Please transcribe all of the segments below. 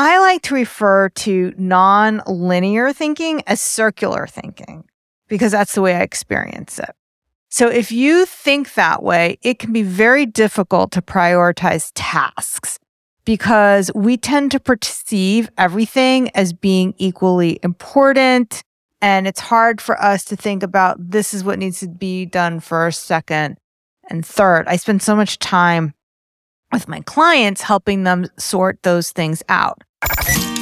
I like to refer to non linear thinking as circular thinking because that's the way I experience it. So if you think that way, it can be very difficult to prioritize tasks because we tend to perceive everything as being equally important. And it's hard for us to think about this is what needs to be done first, second, and third. I spend so much time with my clients helping them sort those things out.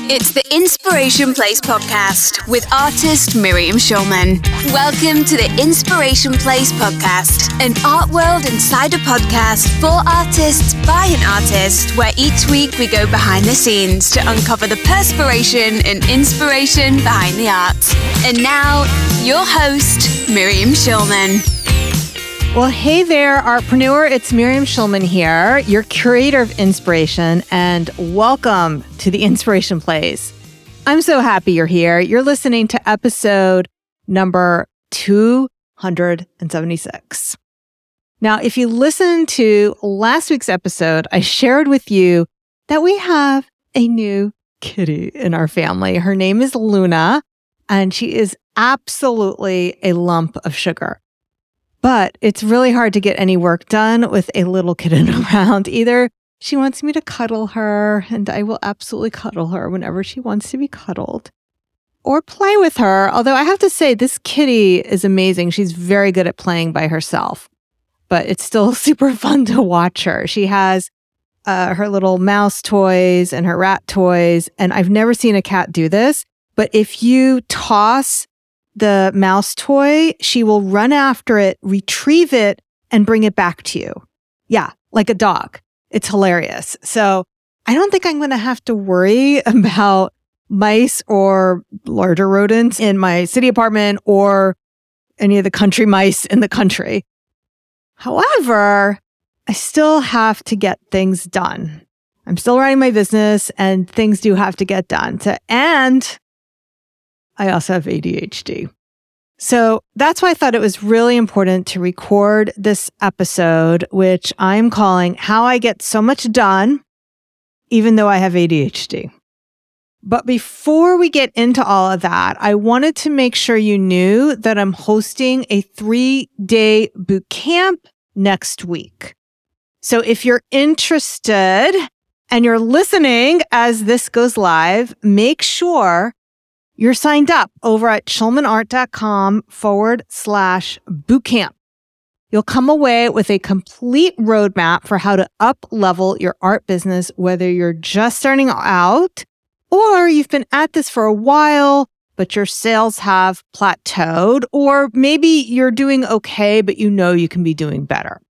It's the Inspiration Place podcast with artist Miriam Schulman. Welcome to the Inspiration Place podcast, an art world insider podcast for artists by an artist, where each week we go behind the scenes to uncover the perspiration and inspiration behind the art. And now, your host, Miriam Schulman. Well, hey there, artpreneur. It's Miriam Schulman here, your curator of inspiration, and welcome to the Inspiration Place. I'm so happy you're here. You're listening to episode number 276. Now, if you listen to last week's episode, I shared with you that we have a new kitty in our family. Her name is Luna, and she is absolutely a lump of sugar. But it's really hard to get any work done with a little kitten around. Either she wants me to cuddle her, and I will absolutely cuddle her whenever she wants to be cuddled, or play with her. Although I have to say, this kitty is amazing. She's very good at playing by herself, but it's still super fun to watch her. She has uh, her little mouse toys and her rat toys. And I've never seen a cat do this, but if you toss the mouse toy, she will run after it, retrieve it, and bring it back to you. Yeah, like a dog. It's hilarious. So I don't think I'm going to have to worry about mice or larger rodents in my city apartment or any of the country mice in the country. However, I still have to get things done. I'm still running my business and things do have to get done. So, and I also have ADHD. So that's why I thought it was really important to record this episode, which I'm calling How I Get So Much Done, even though I have ADHD. But before we get into all of that, I wanted to make sure you knew that I'm hosting a three day boot camp next week. So if you're interested and you're listening as this goes live, make sure you're signed up over at schulmanart.com forward slash bootcamp. You'll come away with a complete roadmap for how to up level your art business, whether you're just starting out or you've been at this for a while, but your sales have plateaued, or maybe you're doing okay, but you know you can be doing better.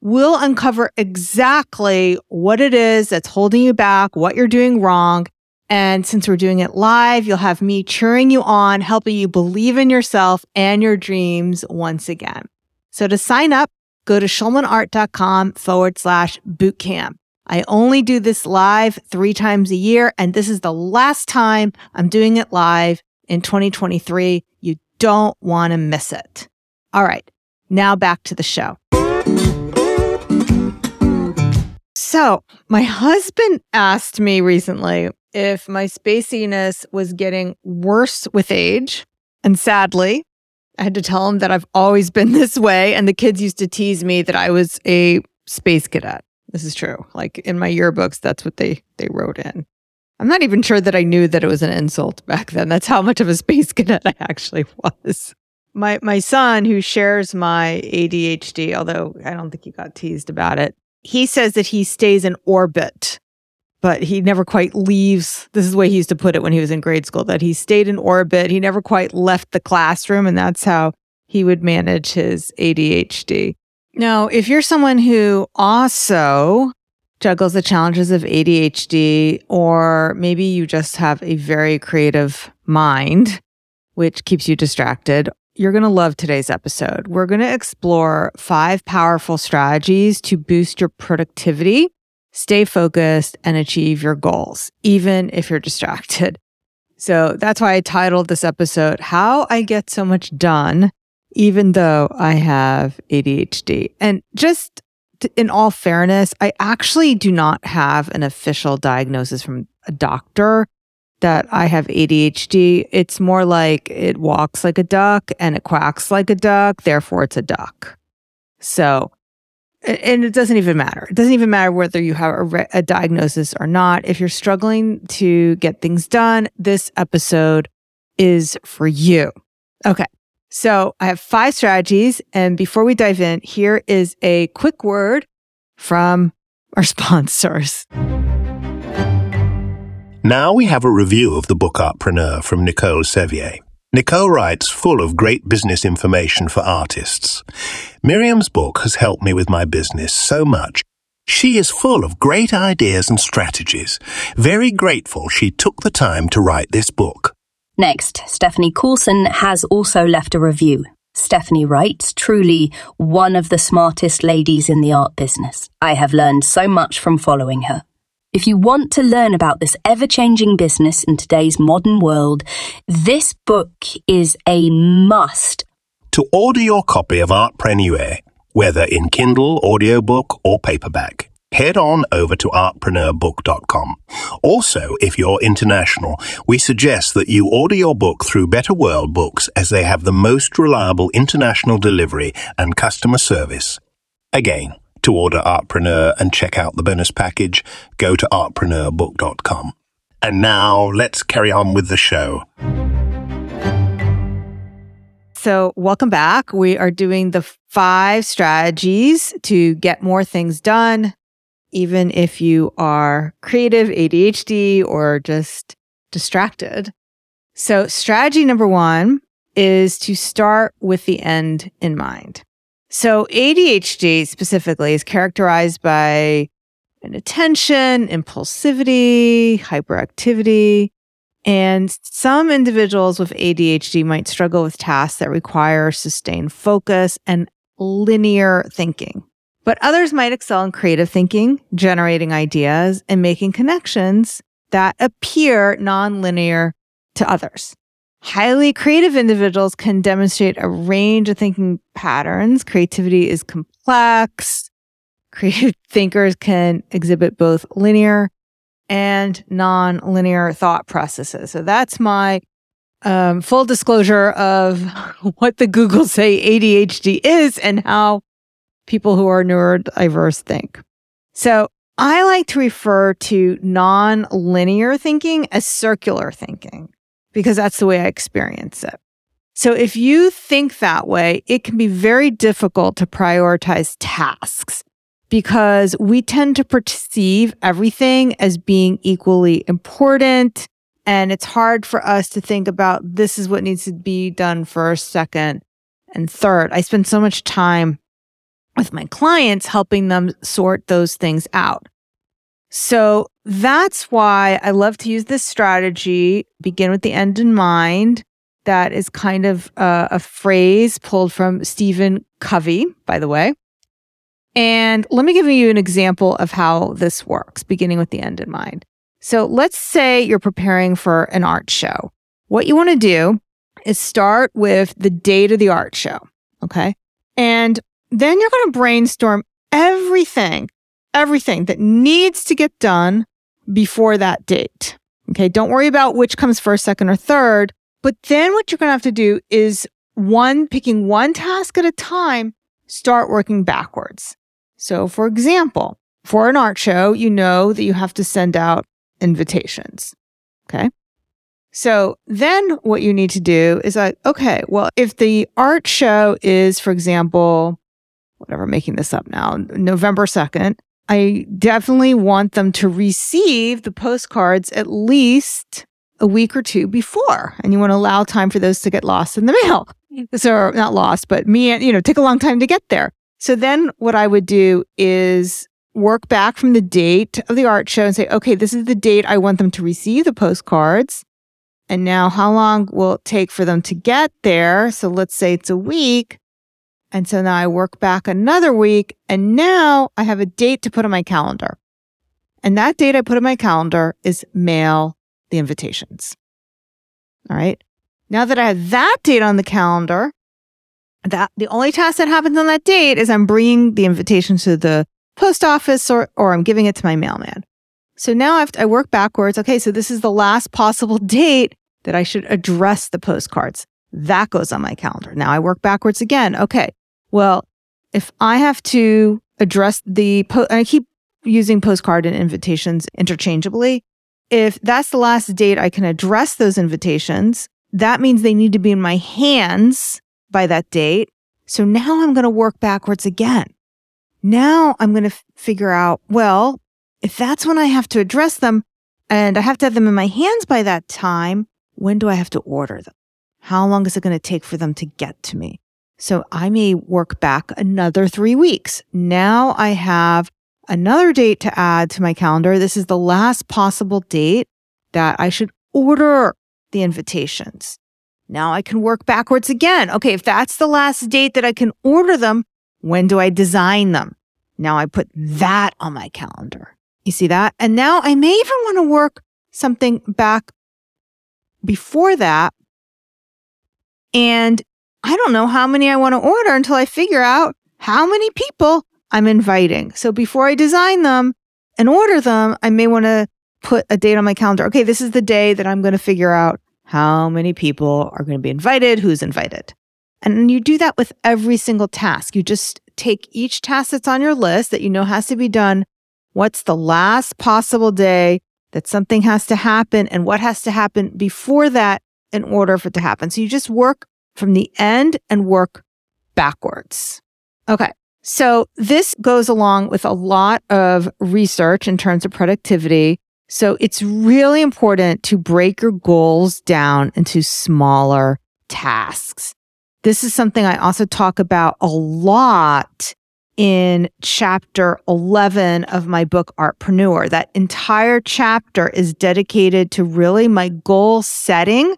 We'll uncover exactly what it is that's holding you back, what you're doing wrong, and since we're doing it live, you'll have me cheering you on, helping you believe in yourself and your dreams once again. So to sign up, go to schulmanart.com forward slash bootcamp. I only do this live three times a year, and this is the last time I'm doing it live in 2023. You don't want to miss it. All right, now back to the show. So, my husband asked me recently if my spaciness was getting worse with age. And sadly, I had to tell him that I've always been this way. And the kids used to tease me that I was a space cadet. This is true. Like in my yearbooks, that's what they they wrote in. I'm not even sure that I knew that it was an insult back then. That's how much of a space cadet I actually was. My my son, who shares my ADHD, although I don't think he got teased about it, he says that he stays in orbit but he never quite leaves. This is the way he used to put it when he was in grade school that he stayed in orbit. He never quite left the classroom, and that's how he would manage his ADHD. Now, if you're someone who also juggles the challenges of ADHD, or maybe you just have a very creative mind, which keeps you distracted, you're going to love today's episode. We're going to explore five powerful strategies to boost your productivity stay focused and achieve your goals, even if you're distracted. So that's why I titled this episode, How I Get So Much Done, even though I have ADHD. And just in all fairness, I actually do not have an official diagnosis from a doctor that I have ADHD. It's more like it walks like a duck and it quacks like a duck. Therefore, it's a duck. So, and it doesn't even matter. It doesn't even matter whether you have a, re- a diagnosis or not. If you're struggling to get things done, this episode is for you. Okay. So I have five strategies. And before we dive in, here is a quick word from our sponsors. Now we have a review of the book Artpreneur from Nicole Sevier. Nicole writes full of great business information for artists. Miriam's book has helped me with my business so much. She is full of great ideas and strategies. Very grateful she took the time to write this book. Next, Stephanie Coulson has also left a review. Stephanie writes, truly one of the smartest ladies in the art business. I have learned so much from following her. If you want to learn about this ever changing business in today's modern world, this book is a must. To order your copy of Artpreneur, whether in Kindle, audiobook, or paperback, head on over to artpreneurbook.com. Also, if you're international, we suggest that you order your book through Better World Books as they have the most reliable international delivery and customer service. Again, to order Artpreneur and check out the bonus package, go to artpreneurbook.com. And now let's carry on with the show. So, welcome back. We are doing the five strategies to get more things done, even if you are creative, ADHD, or just distracted. So, strategy number one is to start with the end in mind. So, ADHD specifically is characterized by inattention, impulsivity, hyperactivity, and some individuals with ADHD might struggle with tasks that require sustained focus and linear thinking. But others might excel in creative thinking, generating ideas, and making connections that appear nonlinear to others. Highly creative individuals can demonstrate a range of thinking patterns. Creativity is complex. Creative thinkers can exhibit both linear and non-linear thought processes. So that's my um, full disclosure of what the Google say ADHD is and how people who are neurodiverse think. So I like to refer to non-linear thinking as circular thinking because that's the way I experience it. So if you think that way, it can be very difficult to prioritize tasks because we tend to perceive everything as being equally important. And it's hard for us to think about this is what needs to be done first, second, and third. I spend so much time with my clients helping them sort those things out. So that's why I love to use this strategy, begin with the end in mind. That is kind of a, a phrase pulled from Stephen Covey, by the way. And let me give you an example of how this works, beginning with the end in mind. So let's say you're preparing for an art show. What you want to do is start with the date of the art show. Okay. And then you're going to brainstorm everything, everything that needs to get done before that date. Okay. Don't worry about which comes first, second, or third. But then what you're going to have to do is one, picking one task at a time, start working backwards. So, for example, for an art show, you know that you have to send out invitations. Okay. So then what you need to do is like, okay, well, if the art show is, for example, whatever, making this up now, November 2nd, I definitely want them to receive the postcards at least a week or two before. And you want to allow time for those to get lost in the mail. Mm. So not lost, but me, you know, take a long time to get there. So then what I would do is work back from the date of the art show and say, okay, this is the date I want them to receive the postcards. And now how long will it take for them to get there? So let's say it's a week. And so now I work back another week and now I have a date to put on my calendar. And that date I put on my calendar is mail the invitations. All right. Now that I have that date on the calendar, that the only task that happens on that date is I'm bringing the invitation to the post office or, or I'm giving it to my mailman. So now I, to, I work backwards. Okay, so this is the last possible date that I should address the postcards. That goes on my calendar. Now I work backwards again. Okay, well, if I have to address the, po- I keep using postcard and invitations interchangeably. If that's the last date I can address those invitations, that means they need to be in my hands by that date. So now I'm going to work backwards again. Now I'm going to f- figure out, well, if that's when I have to address them and I have to have them in my hands by that time, when do I have to order them? How long is it going to take for them to get to me? So I may work back another three weeks. Now I have another date to add to my calendar. This is the last possible date that I should order the invitations. Now I can work backwards again. Okay, if that's the last date that I can order them, when do I design them? Now I put that on my calendar. You see that? And now I may even want to work something back before that. And I don't know how many I want to order until I figure out how many people I'm inviting. So before I design them and order them, I may want to put a date on my calendar. Okay, this is the day that I'm going to figure out how many people are going to be invited, who's invited. And you do that with every single task. You just take each task that's on your list that you know has to be done. What's the last possible day that something has to happen and what has to happen before that in order for it to happen? So you just work from the end and work backwards. Okay. So this goes along with a lot of research in terms of productivity. So it's really important to break your goals down into smaller tasks. This is something I also talk about a lot in chapter 11 of my book, Artpreneur. That entire chapter is dedicated to really my goal setting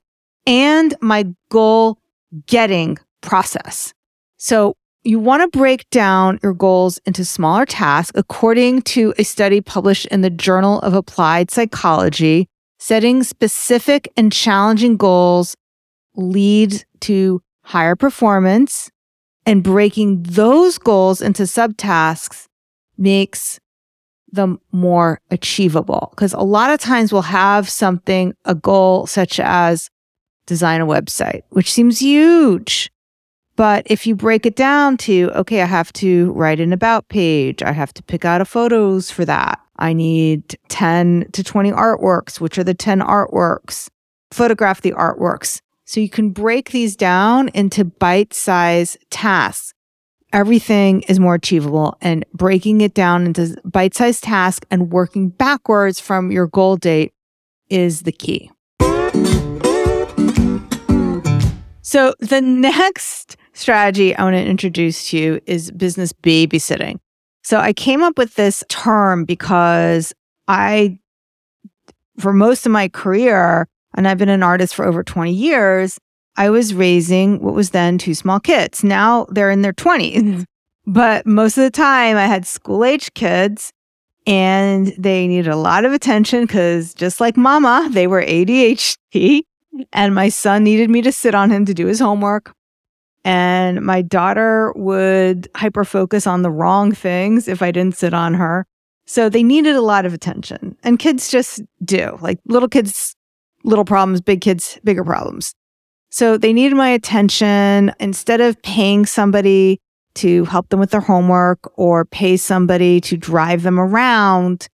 and my goal getting process. So you want to break down your goals into smaller tasks according to a study published in the Journal of Applied Psychology. Setting specific and challenging goals leads to higher performance, and breaking those goals into subtasks makes them more achievable. Because a lot of times we'll have something, a goal such as design a website, which seems huge. But if you break it down to, okay, I have to write an about page, I have to pick out a photos for that. I need 10 to 20 artworks, which are the 10 artworks, photograph the artworks. So you can break these down into bite size tasks. Everything is more achievable and breaking it down into bite sized tasks and working backwards from your goal date is the key. So the next strategy I want to introduce to you is business babysitting. So I came up with this term because I, for most of my career, and I've been an artist for over 20 years, I was raising what was then two small kids. Now they're in their 20s. But most of the time I had school age kids and they needed a lot of attention because just like mama, they were ADHD. And my son needed me to sit on him to do his homework. And my daughter would hyper focus on the wrong things if I didn't sit on her. So they needed a lot of attention. And kids just do. Like little kids little problems, big kids, bigger problems. So they needed my attention. Instead of paying somebody to help them with their homework or pay somebody to drive them around,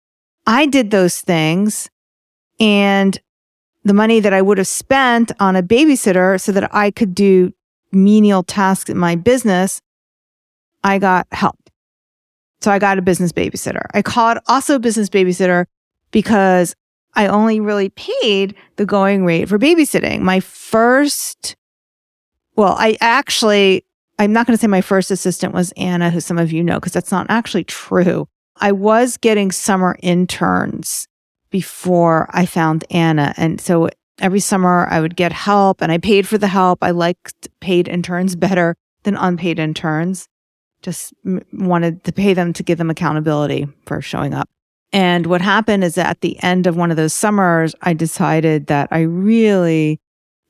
I did those things. And the money that I would have spent on a babysitter so that I could do menial tasks in my business, I got help. So I got a business babysitter. I call it also business babysitter because I only really paid the going rate for babysitting. My first, well, I actually, I'm not going to say my first assistant was Anna, who some of you know, because that's not actually true. I was getting summer interns before I found Anna. And so every summer I would get help and I paid for the help. I liked paid interns better than unpaid interns. Just wanted to pay them to give them accountability for showing up. And what happened is that at the end of one of those summers, I decided that I really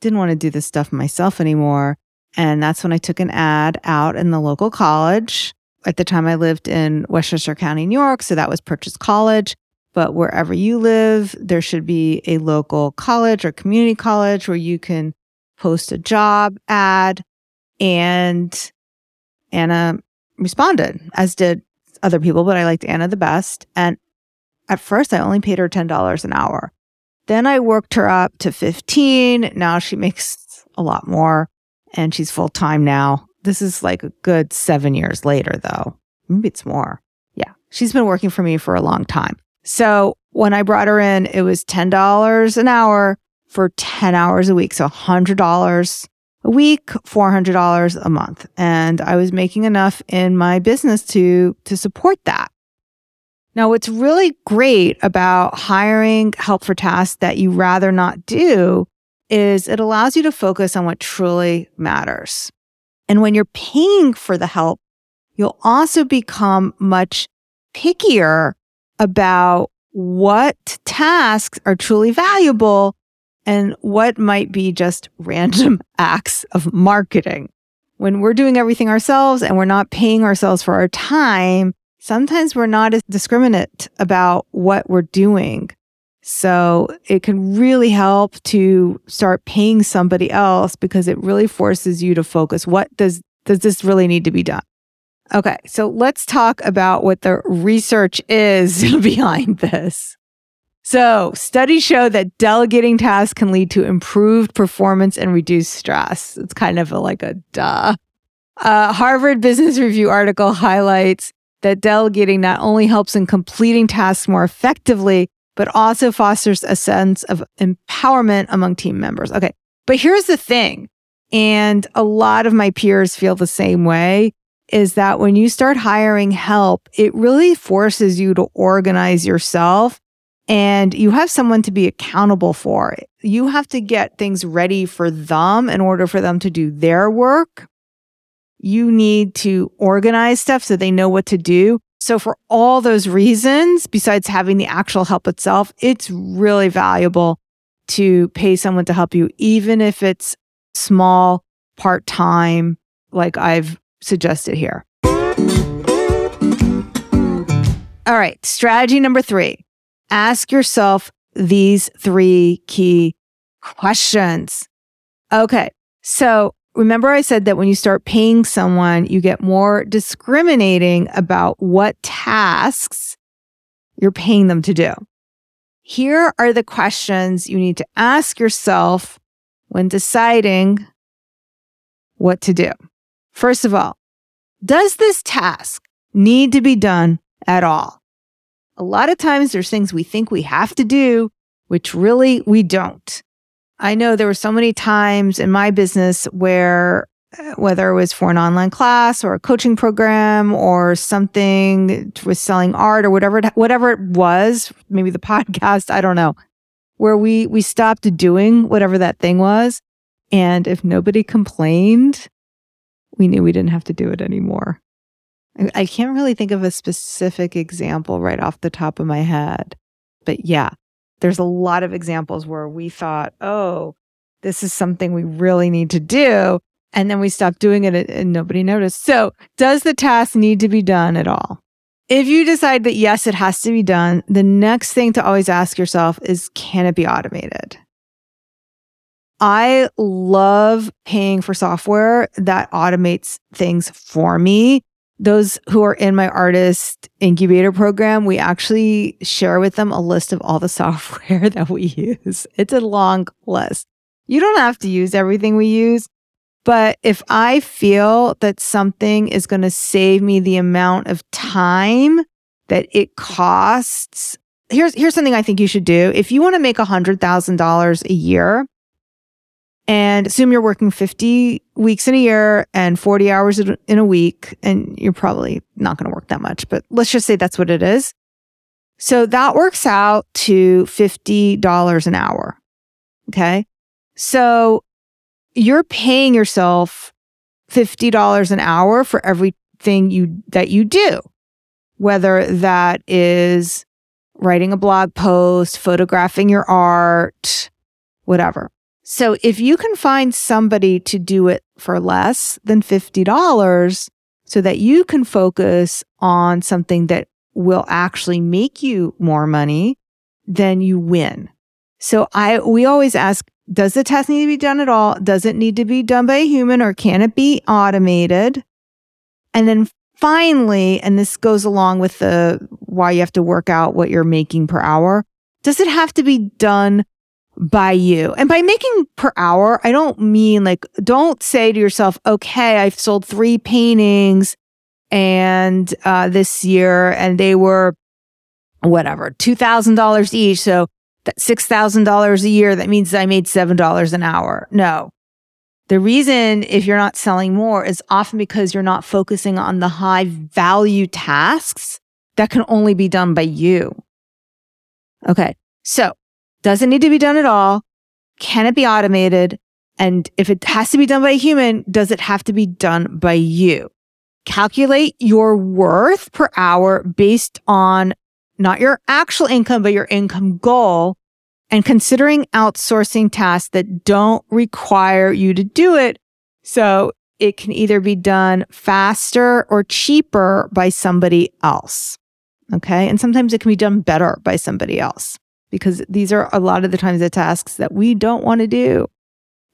didn't want to do this stuff myself anymore. And that's when I took an ad out in the local college. At the time, I lived in Westchester County, New York. So that was Purchase College. But wherever you live, there should be a local college or community college where you can post a job ad. And Anna responded, as did other people, but I liked Anna the best. And at first, I only paid her $10 an hour. Then I worked her up to 15. Now she makes a lot more and she's full time now. This is like a good seven years later, though. Maybe it's more. Yeah. She's been working for me for a long time. So when I brought her in, it was $10 an hour for 10 hours a week. So $100 a week, $400 a month. And I was making enough in my business to, to support that. Now, what's really great about hiring help for tasks that you rather not do is it allows you to focus on what truly matters. And when you're paying for the help, you'll also become much pickier about what tasks are truly valuable and what might be just random acts of marketing. When we're doing everything ourselves and we're not paying ourselves for our time, sometimes we're not as discriminate about what we're doing. So it can really help to start paying somebody else because it really forces you to focus. What does, does this really need to be done? Okay. So let's talk about what the research is behind this. So studies show that delegating tasks can lead to improved performance and reduced stress. It's kind of a, like a duh. A Harvard Business Review article highlights that delegating not only helps in completing tasks more effectively, but also fosters a sense of empowerment among team members. Okay. But here's the thing. And a lot of my peers feel the same way is that when you start hiring help, it really forces you to organize yourself and you have someone to be accountable for. You have to get things ready for them in order for them to do their work you need to organize stuff so they know what to do. So, for all those reasons, besides having the actual help itself, it's really valuable to pay someone to help you, even if it's small, part time, like I've suggested here. All right, strategy number three ask yourself these three key questions. Okay, so remember I said that when you start paying someone, you get more discriminating about what tasks you're paying them to do. Here are the questions you need to ask yourself when deciding what to do. First of all, does this task need to be done at all? A lot of times there's things we think we have to do, which really we don't. I know there were so many times in my business where uh, whether it was for an online class or a coaching program or something with selling art or whatever it, whatever it was, maybe the podcast, I don't know, where we we stopped doing whatever that thing was and if nobody complained, we knew we didn't have to do it anymore. I, can't really think of a specific example right off the top of my head. But yeah, there's a lot of examples where we thought, oh, this is something we really need to do. And then we stopped doing it and nobody noticed. So, does the task need to be done at all? If you decide that yes, it has to be done, the next thing to always ask yourself is can it be automated? I love paying for software that automates things for me those who are in my artist incubator program, we actually share with them a list of all the software that we use. It's a long list. You don't have to use everything we use, but if I feel that something is going to save me the amount of time that it costs, here's here's something I think you should do. If you want to make $100,000 a year, and assume you're working 50 weeks in a year and 40 hours in a week, and you're probably not going to work that much, but let's just say that's what it is. So that works out to $50 an hour. Okay. So you're paying yourself $50 an hour for everything you, that you do, whether that is writing a blog post, photographing your art, whatever. So if you can find somebody to do it for less than $50 so that you can focus on something that will actually make you more money, then you win. So I, we always ask, does the test need to be done at all? Does it need to be done by a human or can it be automated? And then finally, and this goes along with the why you have to work out what you're making per hour. Does it have to be done by you? And by making per hour, I don't mean like, don't say to yourself, okay, I've sold three paintings and uh, this year and they were whatever, $2,000 each. So that's $6,000 a year. That means I made $7 an hour. No. The reason if you're not selling more is often because you're not focusing on the high value tasks that can only be done by you. Okay. So doesn't need to be done at all. Can it be automated? And if it has to be done by a human, does it have to be done by you? Calculate your worth per hour based on not your actual income, but your income goal and considering outsourcing tasks that don't require you to do it. So it can either be done faster or cheaper by somebody else. Okay. And sometimes it can be done better by somebody else because these are a lot of the times the tasks that we don't want to do.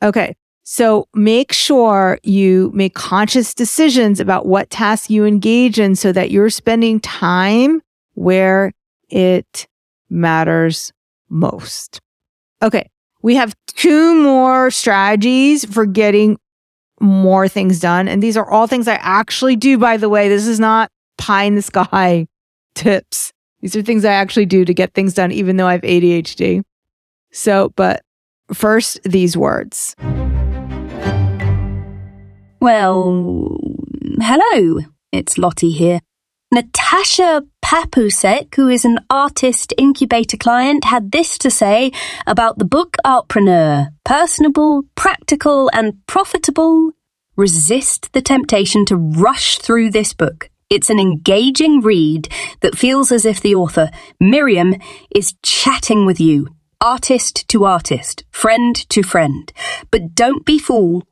Okay. So make sure you make conscious decisions about what tasks you engage in so that you're spending time where it matters most. Okay. We have two more strategies for getting more things done. And these are all things I actually do, by the way. This is not pie in the sky tips. These are things I actually do to get things done, even though I have ADHD. So, but first, these words. Well, hello. It's Lottie here. Natasha Papusek, who is an artist incubator client, had this to say about the book Artpreneur personable, practical, and profitable. Resist the temptation to rush through this book. It's an engaging read that feels as if the author, Miriam, is chatting with you, artist to artist, friend to friend. But don't be fooled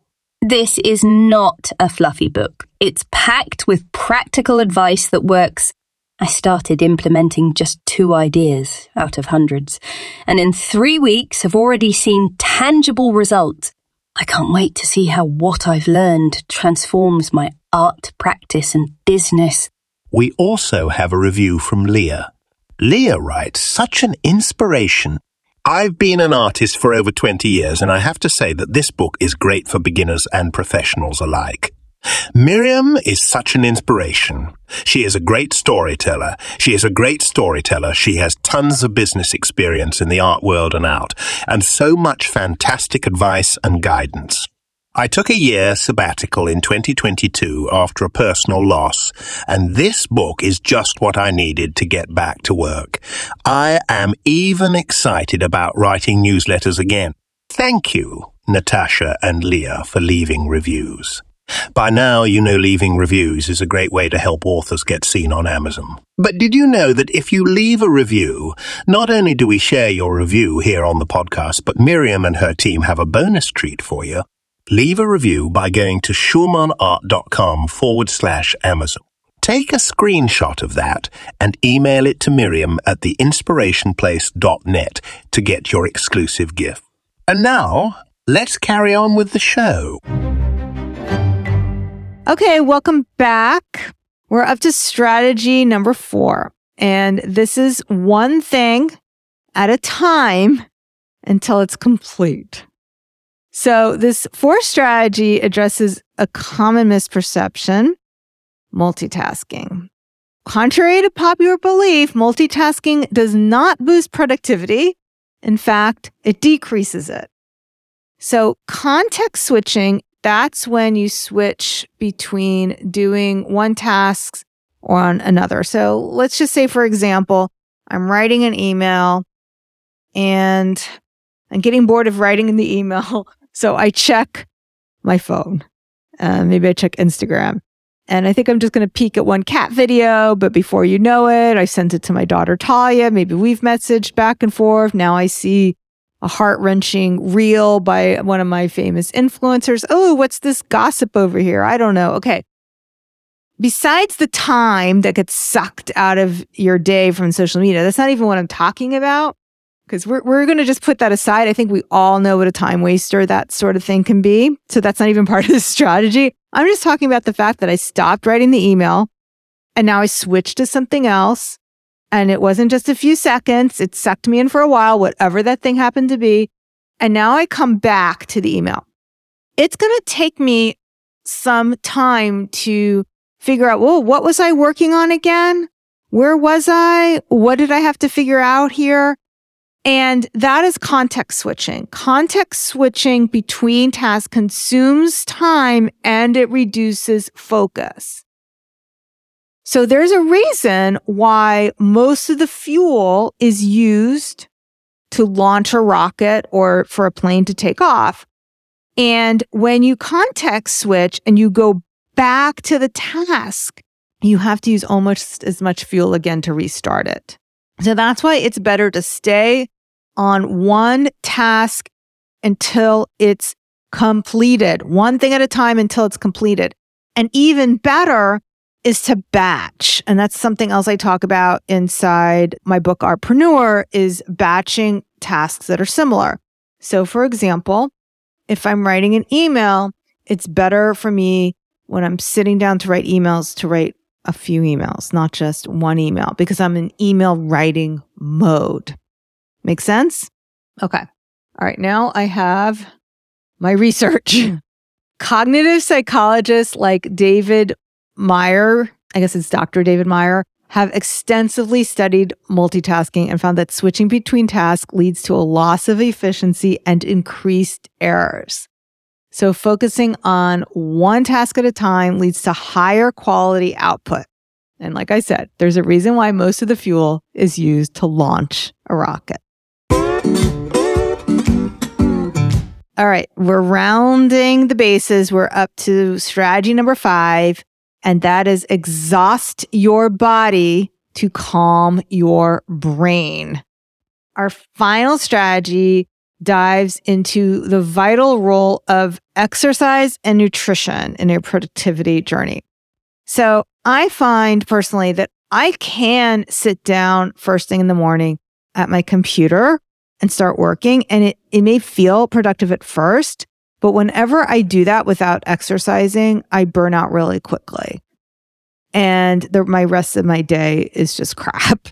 this is not a fluffy book. It's packed with practical advice that works. I started implementing just two ideas out of hundreds, and in three weeks have already seen tangible results. I can't wait to see how what I've learned transforms my art practice and business. We also have a review from Leah. Leah writes, such an inspiration. I've been an artist for over 20 years, and I have to say that this book is great for beginners and professionals alike. Miriam is such an inspiration. She is a great storyteller. She is a great storyteller. She has tons of business experience in the art world and out, and so much fantastic advice and guidance. I took a year sabbatical in 2022 after a personal loss, and this book is just what I needed to get back to work. I am even excited about writing newsletters again. Thank you, Natasha and Leah, for leaving reviews. By now, you know leaving reviews is a great way to help authors get seen on Amazon. But did you know that if you leave a review, not only do we share your review here on the podcast, but Miriam and her team have a bonus treat for you? Leave a review by going to schulmanart.com forward slash Amazon. Take a screenshot of that and email it to Miriam at theinspirationplace.net to get your exclusive gift. And now, let's carry on with the show. Okay, welcome back. We're up to strategy number four. And this is one thing at a time until it's complete. So this fourth strategy addresses a common misperception, multitasking. Contrary to popular belief, multitasking does not boost productivity. In fact, it decreases it. So context switching, that's when you switch between doing one task on another. So let's just say, for example, I'm writing an email and I'm getting bored of writing in the email. So I check my phone. Uh, maybe I check Instagram. And I think I'm just going to peek at one cat video. But before you know it, I sent it to my daughter Talia. Maybe we've messaged back and forth. Now I see a heart wrenching reel by one of my famous influencers. Oh, what's this gossip over here? I don't know. Okay. besides the time that gets sucked out of your day from social media, that's not even what I'm talking about. Because we're, we're going to just put that aside. I think we all know what a time waster that sort of thing can be. So that's not even part of the strategy. I'm just talking about the fact that I stopped writing the email and now I switched to something else. And it wasn't just a few seconds, it sucked me in for a while, whatever that thing happened to be. And now I come back to the email. It's going to take me some time to figure out, well, what was I working on again? Where was I? What did I have to figure out here? And that is context switching. Context switching between tasks consumes time and it reduces focus. So there's a reason why most of the fuel is used to launch a rocket or for a plane to take off. And when you context switch and you go back to the task, you have to use almost as much fuel again to restart it. So that's why it's better to stay on one task until it's completed, one thing at a time until it's completed. And even better is to batch. And that's something else I talk about inside my book, Artpreneur, is batching tasks that are similar. So, for example, if I'm writing an email, it's better for me when I'm sitting down to write emails to write a few emails, not just one email, because I'm in email writing mode. Make sense? Okay. All right. Now I have my research. Cognitive psychologists like David Meyer, I guess it's Dr. David Meyer, have extensively studied multitasking and found that switching between tasks leads to a loss of efficiency and increased errors. So focusing on one task at a time leads to higher quality output. And like I said, there's a reason why most of the fuel is used to launch a rocket. All right, we're rounding the bases. We're up to strategy number five, and that is exhaust your body to calm your brain. Our final strategy dives into the vital role of exercise and nutrition in your productivity journey. So I find personally that I can sit down first thing in the morning at my computer and start working. And it, it may feel productive at first, but whenever I do that without exercising, I burn out really quickly. And the, my rest of my day is just crap.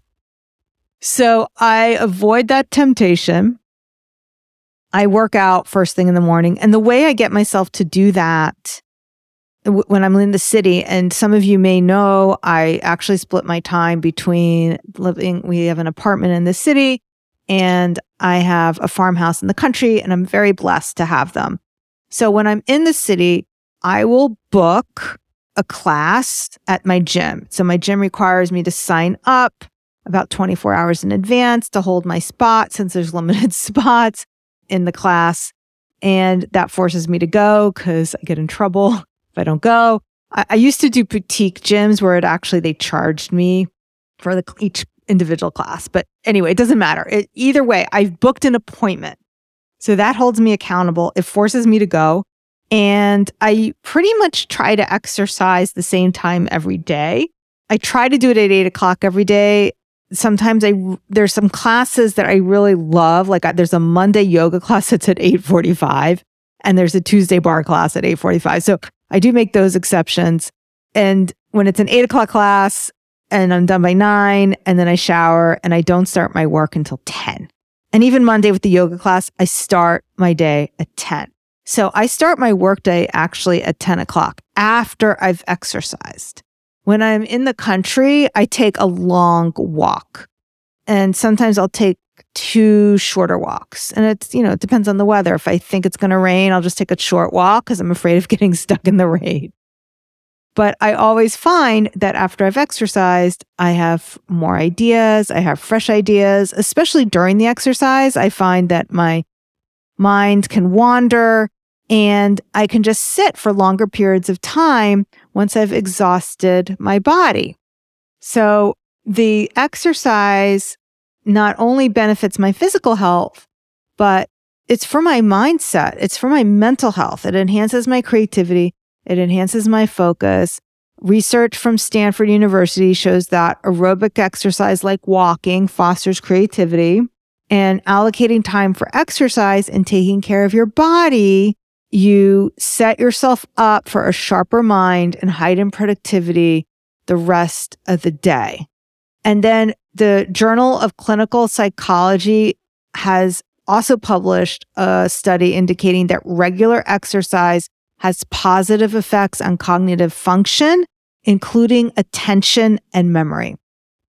So I avoid that temptation. I work out first thing in the morning. And the way I get myself to do that when I'm in the city, and some of you may know, I actually split my time between living, we have an apartment in the city and I have a farmhouse in the country, and I'm very blessed to have them. So when I'm in the city, I will book a class at my gym. So my gym requires me to sign up about 24 hours in advance to hold my spot since there's limited spots in the class. And that forces me to go because I get in trouble if I don't go. I, I, used to do boutique gyms where it actually they charged me for the, each individual class. But anyway, it doesn't matter. It, either way, I've booked an appointment. So that holds me accountable. It forces me to go. And I pretty much try to exercise the same time every day. I try to do it at eight o'clock every day. Sometimes I there's some classes that I really love. Like there's a Monday yoga class that's at eight forty five, and there's a Tuesday barre class at eight forty five. So I do make those exceptions. And when it's an eight o'clock class, and I'm done by nine and then I shower and I don't start my work until 10. And even Monday with the yoga class, I start my day at 10. So I start my workday actually at 10 o'clock after I've exercised. When I'm in the country, I take a long walk and sometimes I'll take two shorter walks. And it's, you know, it depends on the weather. If I think it's going to rain, I'll just take a short walk because I'm afraid of getting stuck in the rain. But I always find that after I've exercised, I have more ideas. I have fresh ideas, especially during the exercise. I find that my mind can wander and I can just sit for longer periods of time once I've exhausted my body. So the exercise not only benefits my physical health, but it's for my mindset. It's for my mental health. It enhances my creativity. It enhances my focus. Research from Stanford University shows that aerobic exercise like walking fosters creativity and allocating time for exercise and taking care of your body. You set yourself up for a sharper mind and heightened productivity the rest of the day. And then the Journal of Clinical Psychology has also published a study indicating that regular exercise has positive effects on cognitive function, including attention and memory.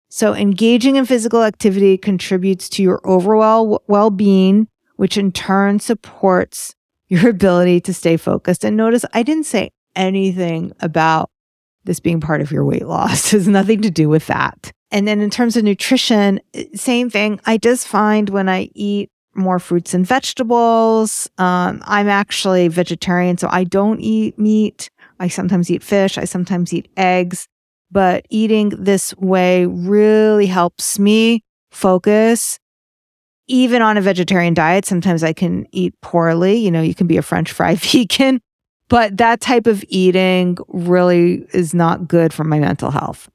So engaging in physical activity contributes to your overall well-being, which in turn supports your ability to stay focused. And notice I didn't say anything about this being part of your weight loss. It has nothing to do with that. And then in terms of nutrition, same thing. I just find when I eat more fruits and vegetables. Um, I'm actually vegetarian, so I don't eat meat. I sometimes eat fish. I sometimes eat eggs. But eating this way really helps me focus. Even on a vegetarian diet, sometimes I can eat poorly. You know, you can be a French fry vegan, but that type of eating really is not good for my mental health.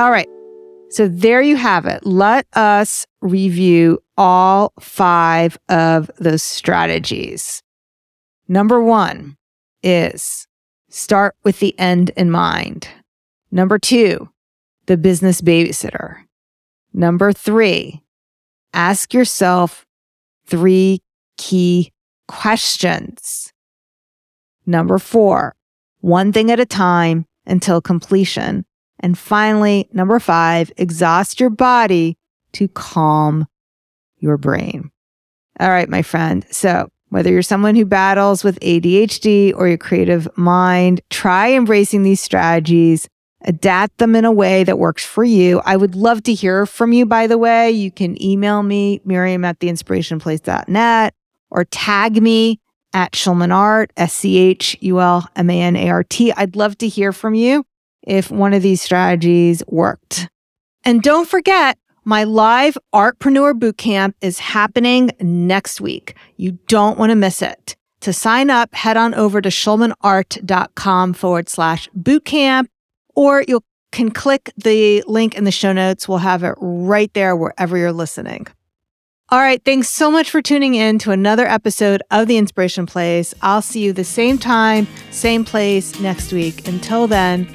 All right. So there you have it. Let us review all five of those strategies. Number one is start with the end in mind. Number two, the business babysitter. Number three, ask yourself three key questions. Number four, one thing at a time until completion. And finally, number five, exhaust your body to calm your brain. All right, my friend. So whether you're someone who battles with ADHD or your creative mind, try embracing these strategies, adapt them in a way that works for you. I would love to hear from you, by the way. You can email me, Miriam at theinspirationplace.net, or tag me at Schulman Art, S C H U L M A N A R T. I'd love to hear from you if one of these strategies worked. And don't forget, my live Artpreneur Bootcamp is happening next week. You don't want to miss it. To sign up, head on over to schulmanart.com forward slash bootcamp, or you can click the link in the show notes. We'll have it right there wherever you're listening. All right. Thanks so much for tuning in to another episode of The Inspiration Place. I'll see you the same time, same place next week. Until then,